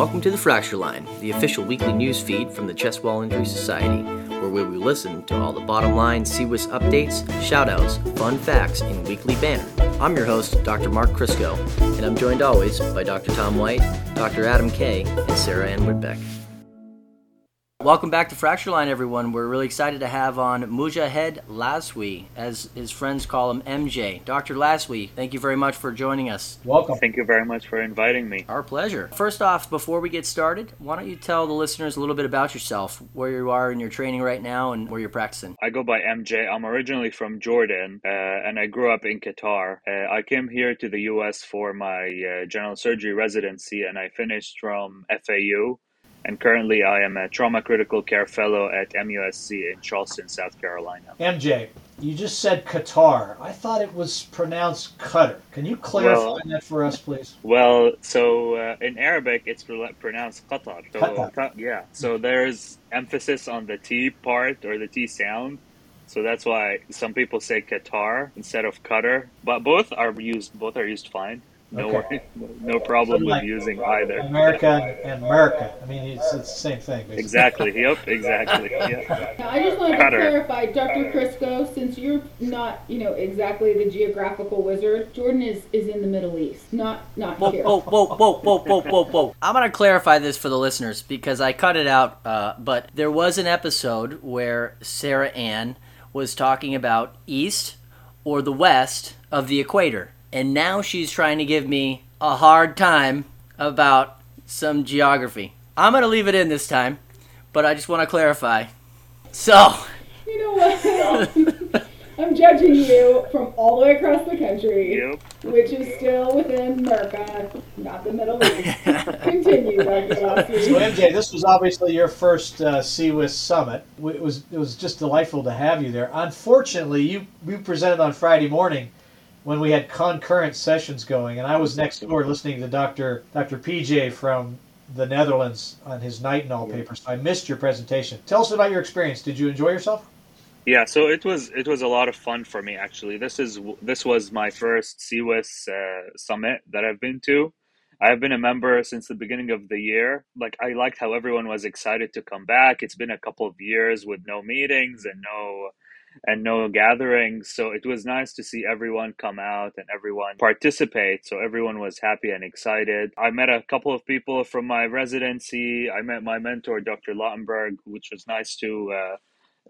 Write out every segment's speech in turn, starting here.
welcome to the Fracture Line, the official weekly news feed from the Chest Wall Injury Society, where we will listen to all the bottom line CWIS updates, shoutouts, fun facts in weekly banner. I'm your host, Dr. Mark Crisco, and I'm joined always by Dr. Tom White, Dr. Adam Kay, and Sarah Ann Whitbeck. Welcome back to Fracture Line, everyone. We're really excited to have on Mujahid Laswi, as his friends call him MJ. Dr. Laswi, thank you very much for joining us. Welcome. Thank you very much for inviting me. Our pleasure. First off, before we get started, why don't you tell the listeners a little bit about yourself, where you are in your training right now, and where you're practicing? I go by MJ. I'm originally from Jordan, uh, and I grew up in Qatar. Uh, I came here to the U.S. for my uh, general surgery residency, and I finished from FAU and currently I am a trauma critical care fellow at MUSC in Charleston, South Carolina. MJ, you just said Qatar. I thought it was pronounced Qatar. Can you clarify well, that for us, please? Well, so uh, in Arabic, it's pronounced Qatar. So, Qatar. yeah. So there's emphasis on the T part or the T sound. So that's why some people say Qatar instead of Qatar, but both are used. Both are used fine no okay. no problem with using either. America and America. I mean, it's, it's the same thing. Basically. Exactly. Yep. Exactly. Yeah. Now, I just want to clarify, Dr. Crisco, since you're not, you know, exactly the geographical wizard, Jordan is, is in the Middle East, not not whoa, here. Whoa, whoa, whoa, whoa, whoa, whoa, whoa! I'm gonna clarify this for the listeners because I cut it out. Uh, but there was an episode where Sarah Ann was talking about east or the west of the equator and now she's trying to give me a hard time about some geography. I'm going to leave it in this time, but I just want to clarify. So. You know what? I'm judging you from all the way across the country, yep. which is still within America, not the Middle East. Continue, Dr. So, MJ, this was obviously your first uh, CWIS summit. It was it was just delightful to have you there. Unfortunately, you you presented on Friday morning when we had concurrent sessions going, and I was next door listening to Dr. Dr. PJ from the Netherlands on his nitinol paper. So I missed your presentation. Tell us about your experience. Did you enjoy yourself? Yeah, so it was it was a lot of fun for me actually. This is this was my first CWIS uh, summit that I've been to. I've been a member since the beginning of the year. Like I liked how everyone was excited to come back. It's been a couple of years with no meetings and no and no gatherings. So it was nice to see everyone come out and everyone participate. So everyone was happy and excited. I met a couple of people from my residency. I met my mentor, Dr. Lautenberg, which was nice to uh,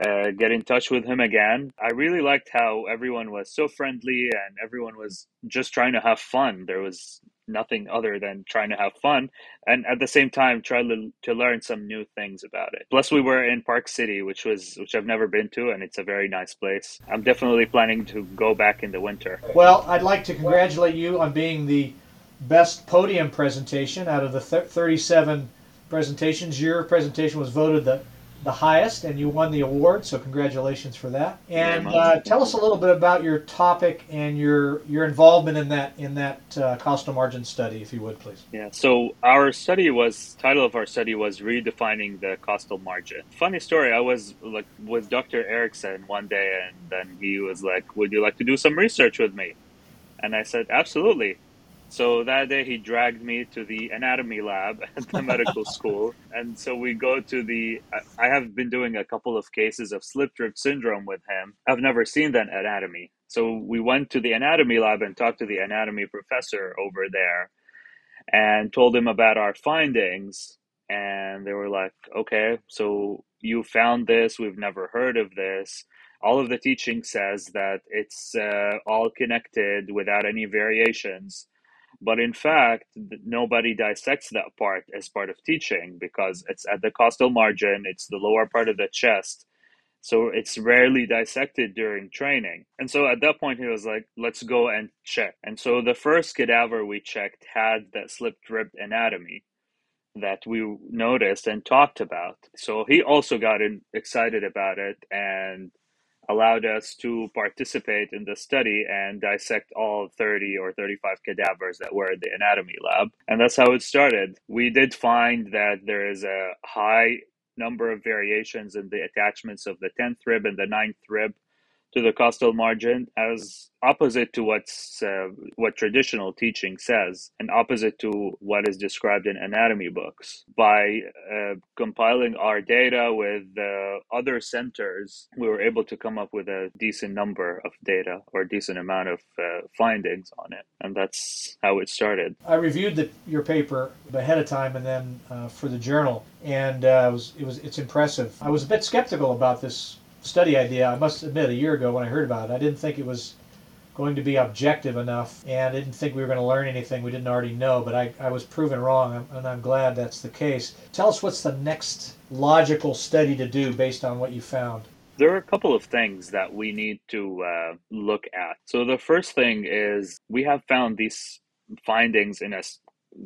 uh, get in touch with him again. I really liked how everyone was so friendly and everyone was just trying to have fun. There was nothing other than trying to have fun and at the same time try to, to learn some new things about it. Plus, we were in Park City, which was which I've never been to, and it's a very nice place. I'm definitely planning to go back in the winter. Well, I'd like to congratulate you on being the best podium presentation out of the 37 presentations. Your presentation was voted the the highest, and you won the award. So congratulations for that. And uh, tell us a little bit about your topic and your your involvement in that in that uh, costal margin study, if you would, please. Yeah. So our study was title of our study was redefining the costal margin. Funny story. I was like with Dr. Eriksson one day, and then he was like, "Would you like to do some research with me?" And I said, "Absolutely." So that day he dragged me to the anatomy lab at the medical school. And so we go to the, I have been doing a couple of cases of slipping rib syndrome with him. I've never seen that anatomy. So we went to the anatomy lab and talked to the anatomy professor over there and told him about our findings. And they were like, okay, so you found this. We've never heard of this all of the teaching says that it's uh, all connected without any variations but in fact, nobody dissects that part as part of teaching because it's at the costal margin, it's the lower part of the chest. So it's rarely dissected during training. And so at that point, he was like, let's go and check. And so the first cadaver we checked had that slipping rib anatomy that we noticed and talked about. So he also got excited about it and allowed us to participate in the study and dissect all 30 or 35 cadavers that were in the anatomy lab. And that's how it started. We did find that there is a high number of variations in the attachments of the 10th rib and the 9th rib. To the costal margin as opposite to what's uh, what traditional teaching says and opposite to what is described in anatomy books. By uh, compiling our data with uh, other centers we were able to come up with a decent number of data or a decent amount of uh, findings on it. And that's how it started. I reviewed the, your paper ahead of time and then uh, for the journal. And uh, it was, it was it's impressive. I was a bit skeptical about this study idea i must admit a year ago when i heard about it i didn't think it was going to be objective enough, and I didn't think we were going to learn anything we didn't already know, but I, I was proven wrong, and I'm glad that's the case. Tell us what's the next logical study to do based on what you found. There are a couple of things that we need to uh, look at. So, the first thing is we have found these findings in a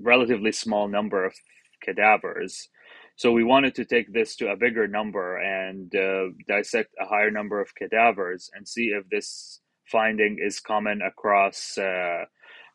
relatively small number of cadavers. So we wanted to take this to a bigger number and uh, dissect a higher number of cadavers and see if this finding is common across uh,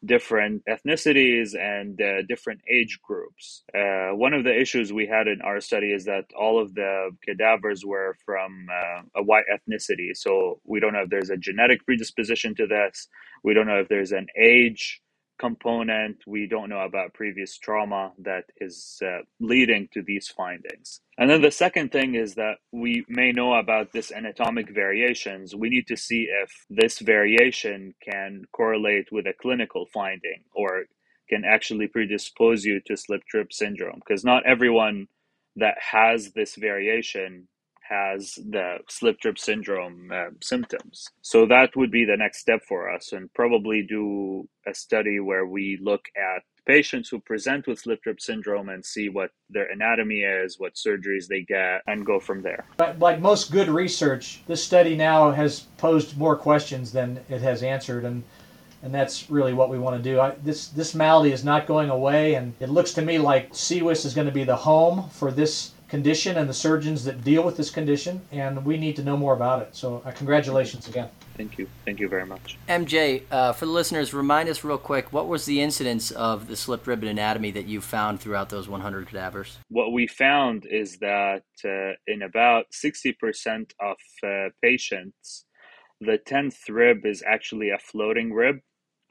different ethnicities and uh, different age groups. Uh, one of the issues we had in our study is that all of the cadavers were from uh, a white ethnicity. So we don't know if there's a genetic predisposition to this. We don't know if there's an age component we don't know about previous trauma that is uh, leading to these findings. And then the second thing is that we may know about this anatomic variations. We need to see if this variation can correlate with a clinical finding or can actually predispose you to slipping rib syndrome because not everyone that has this variation has the slipping rib syndrome uh, symptoms. So that would be the next step for us, and probably do a study where we look at patients who present with slipping rib syndrome and see what their anatomy is, what surgeries they get, and go from there. But like most good research, this study now has posed more questions than it has answered, and and that's really what we want to do. I, this this malady is not going away, and it looks to me like CWIS is going to be the home for this condition and the surgeons that deal with this condition, and we need to know more about it. So, uh, congratulations again. Thank you. Thank you very much. MJ, uh, for the listeners, remind us real quick what was the incidence of the slipping rib anatomy that you found throughout those 100 cadavers? What we found is that uh, in about 60% of uh, patients, the 10th rib is actually a floating rib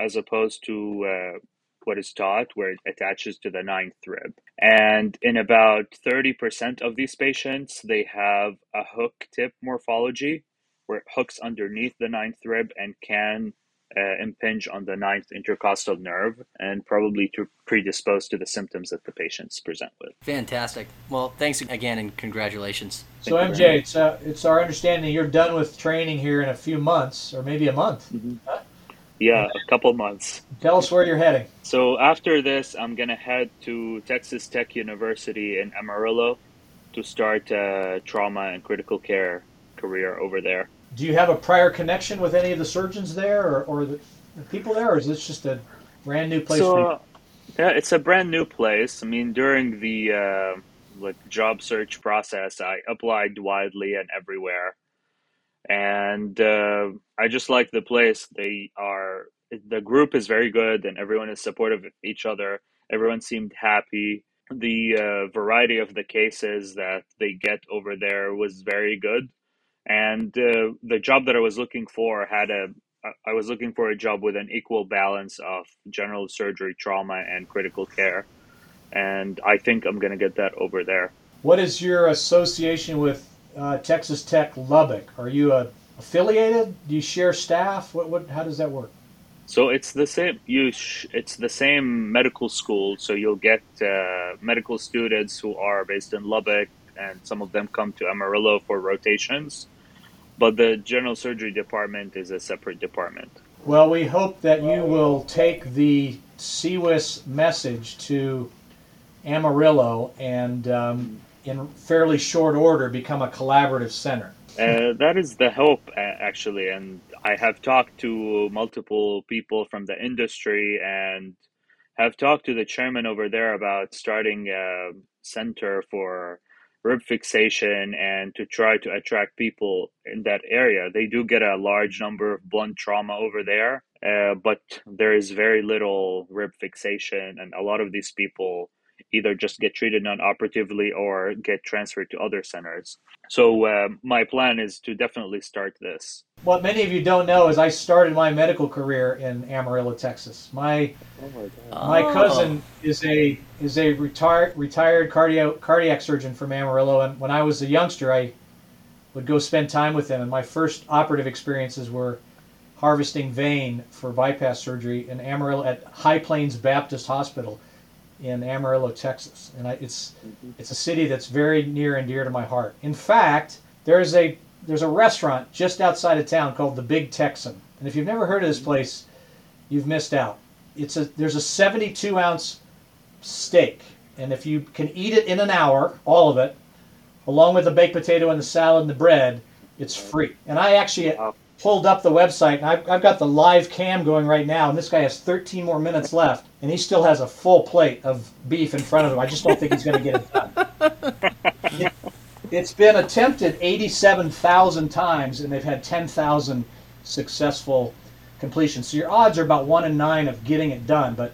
as opposed to uh, what is taught, where it attaches to the ninth rib. And in about 30% of these patients, they have a hook tip morphology where it hooks underneath the ninth rib and can uh, impinge on the ninth intercostal nerve and probably to predispose to the symptoms that the patients present with. Fantastic. Well, thanks again and congratulations. So, MJ, it's, uh, it's our understanding you're done with training here in a few months or maybe a month. Mm-hmm. Huh? Yeah, a couple months. Tell us where you're heading. So after this, I'm gonna head to Texas Tech University in Amarillo to start a trauma and critical care career over there. Do you have a prior connection with any of the surgeons there, or, or the, the people there, or is this just a brand new place so, for you? Yeah, it's a brand new place. I mean, during the uh, like job search process, I applied widely and everywhere and uh, I just like the place. They are the group is very good, and everyone is supportive of each other. Everyone seemed happy. The uh, variety of the cases that they get over there was very good, and uh, the job that I was looking for had a. I was looking for a job with an equal balance of general surgery, trauma, and critical care, and I think I'm going to get that over there. What is your association with uh, Texas Tech Lubbock? Are you a, affiliated? Do you share staff? What, what, how does that work? So it's the same. You sh- it's the same medical school. So you'll get uh, medical students who are based in Lubbock, and some of them come to Amarillo for rotations. But the general surgery department is a separate department. Well, we hope that you will take the CWIS message to Amarillo and um, in fairly short order become a collaborative center. Uh, that is the hope, actually. And I have talked to multiple people from the industry and have talked to the chairman over there about starting a center for rib fixation and to try to attract people in that area. They do get a large number of blunt trauma over there, uh, but there is very little rib fixation, and a lot of these people either just get treated non-operatively or get transferred to other centers. So uh, my plan is to definitely start this. What many of you don't know is I started my medical career in Amarillo, Texas. My oh my, my cousin is a is a retired retired cardio, cardiac surgeon from Amarillo, and when I was a youngster, I would go spend time with him. And my first operative experiences were harvesting vein for bypass surgery in Amarillo at High Plains Baptist Hospital in Amarillo, Texas. And I, it's mm-hmm. it's a city that's very near and dear to my heart. In fact, there's a there's a restaurant just outside of town called the Big Texan. And if you've never heard of this place, you've missed out. It's a there's a 72 ounce steak, and if you can eat it in an hour, all of it, along with the baked potato and the salad and the bread, it's free. And I actually pulled up the website, and I've, I've got the live cam going right now, and this guy has 13 more minutes left, and he still has a full plate of beef in front of him. I just don't think he's going to get it done. It's been attempted 87,000 times, and they've had 10,000 successful completions. So your odds are about one in nine of getting it done. But,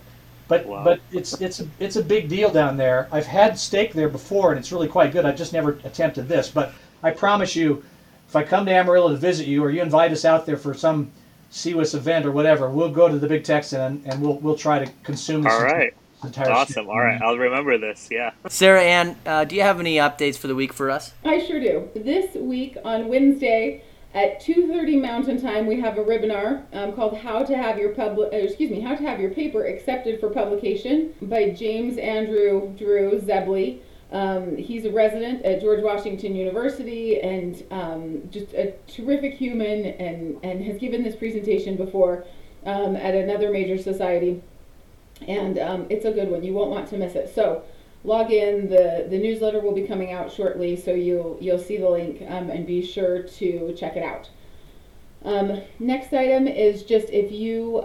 but, wow. but it's it's a, it's a big deal down there. I've had steak there before, and it's really quite good. I've just never attempted this. But I promise you, if I come to Amarillo to visit you, or you invite us out there for some CWIS event or whatever, we'll go to the Big Texan and, and we'll we'll try to consume. This All right entire awesome. All right, I'll remember this. Yeah. Sarah Ann, uh, do you have any updates for the week for us? I sure do. This week on Wednesday at 2:30 Mountain Time, we have a webinar um, called "How to Have Your Public," uh, excuse me, "How to Have Your Paper Accepted for Publication" by James Andrew Drew Zebley. Um, he's a resident at George Washington University and um, just a terrific human, and and has given this presentation before um, at another major society and um, it's a good one. You won't want to miss it. So log in. the The newsletter will be coming out shortly, so you'll you'll see the link um, and be sure to check it out. Um, next item is just if you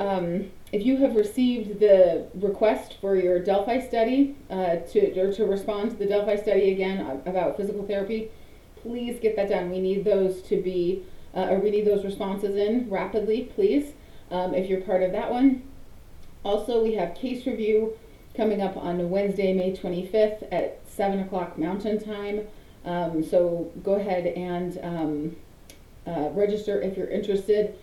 if you have received the request for your Delphi study uh, to or to respond to the Delphi study again about physical therapy, please get that done. We need those to be uh, or we need those responses in rapidly, please. Um, if you're part of that one, also, we have case review coming up on Wednesday, May 25th at 7 o'clock Mountain Time. Um, so go ahead and um, uh, register if you're interested.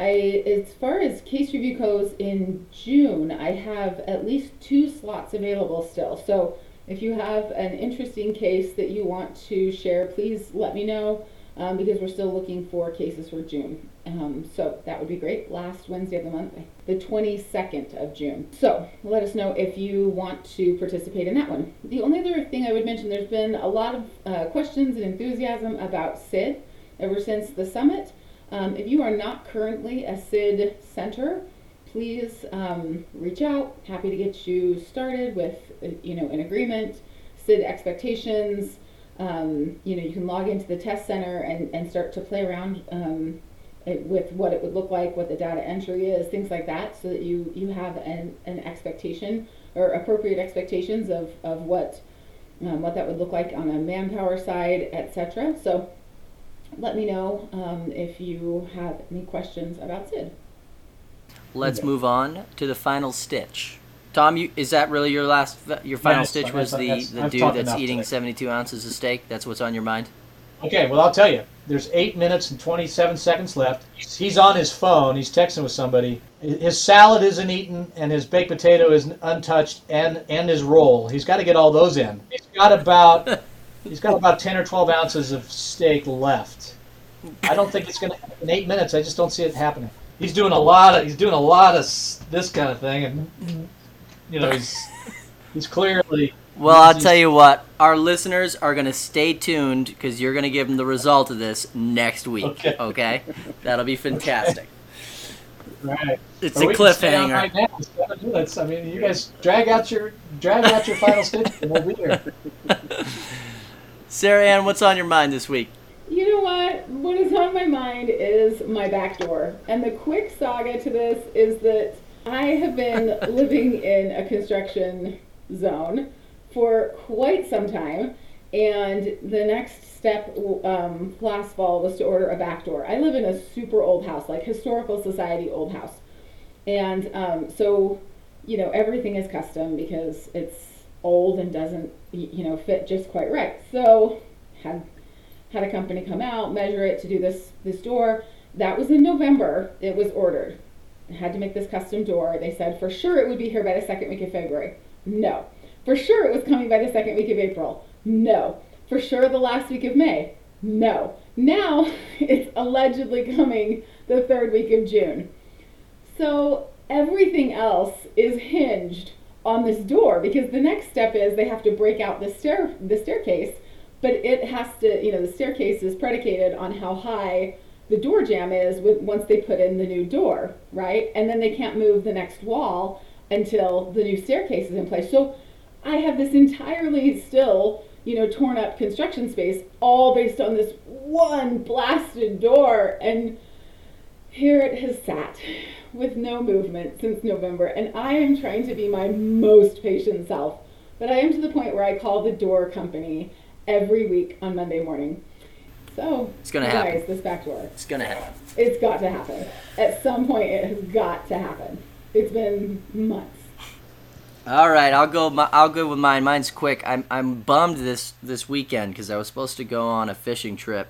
I, as far as case review goes in June, I have at least two slots available still. So if you have an interesting case that you want to share, please let me know um, because we're still looking for cases for June. Um, so that would be great. Last Wednesday of the month, the 22nd of June. So let us know if you want to participate in that one. The only other thing I would mention, there's been a lot of uh, questions and enthusiasm about SID ever since the summit. Um, if you are not currently a SID center, please um, reach out. Happy to get you started with, uh, you know, an agreement, SID expectations. Um, you know, you can log into the test center and, and start to play around um, it, with what it would look like, what the data entry is, things like that, so that you, you have an, an expectation or appropriate expectations of, of what um, what that would look like on a manpower side, etc. So let me know um, if you have any questions about SID. Let's okay. move on to the final stitch. Tom, you, is that really your last, your final yes, stitch was the, the dude that's eating today. 72 ounces of steak? That's what's on your mind? Okay, well, I'll tell you. There's eight minutes and 27 seconds left. He's on his phone. He's texting with somebody. His salad isn't eaten, and his baked potato is untouched, and and his roll. He's got to get all those in. He's got about he's got about 10 or 12 ounces of steak left. I don't think it's gonna happen in eight minutes. I just don't see it happening. He's doing a lot of he's doing a lot of this kind of thing, and you know he's he's clearly well, I'll tell you what. Our listeners are going to stay tuned because you're going to give them the result of this next week. Okay. okay? That'll be fantastic. Okay. Right. It's a cliffhanger. Right now. I mean, you guys drag out your drag out your final stitch, and we'll be here. Sarah Ann, what's on your mind this week? You know what? What is on my mind is my back door. And the quick saga to this is that I have been living in a construction zone for quite some time. And the next step um, last fall was to order a back door. I live in a super old house, like historical society old house. And um, so, you know, everything is custom because it's old and doesn't, you know, fit just quite right. So, had had a company come out, measure it to do this this door, That was in November. It was ordered. I had to make this custom door. They said for sure it would be here by the second week of February. No. For sure it was coming by the second week of April. No. For sure the last week of May. No. Now it's allegedly coming the third week of June. So everything else is hinged on this door because the next step is they have to break out the stair the staircase, but it has to you know the staircase is predicated on how high the door jamb is with once they put in the new door, right? And then they can't move the next wall until the new staircase is in place. So I have this entirely still, you know, torn up construction space all based on this one blasted door and here it has sat with no movement since November, and I am trying to be my most patient self. But I am to the point where I call the door company every week on Monday morning. So, it's gonna happen. Guys, this back door. It's gonna happen. It's got to happen. At some point, it has got to happen. It's been months. All right, I'll go. I'll go with mine. Mine's quick. I'm I'm bummed this this weekend because I was supposed to go on a fishing trip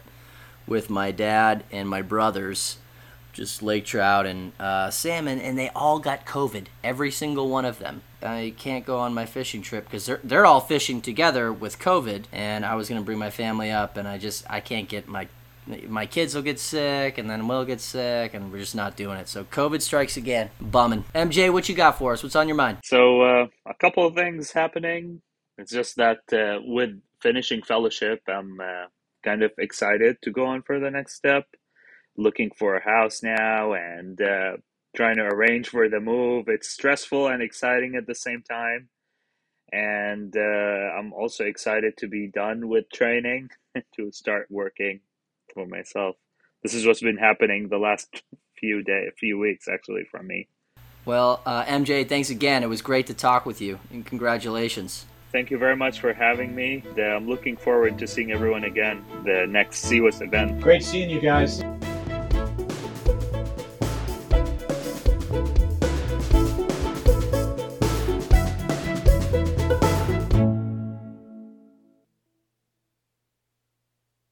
with my dad and my brothers just lake trout and uh, salmon, and they all got COVID. Every single one of them. I can't go on my fishing trip because they're they're all fishing together with COVID, and I was gonna bring my family up, and I just I can't get my my kids will get sick, and then we'll get sick, and we're just not doing it. So COVID strikes again, bumming. MJ, what you got for us? What's on your mind? So uh, a couple of things happening. It's just that uh, with finishing fellowship, I'm uh, kind of excited to go on for the next step looking for a house now and uh, trying to arrange for the move. It's stressful and exciting at the same time. And uh, I'm also excited to be done with training to start working for myself. This is what's been happening the last few day, few weeks actually for me. Well, uh, MJ, thanks again. It was great to talk with you, and congratulations. Thank you very much for having me. I'm looking forward to seeing everyone again the next CWIS event. Great seeing you guys.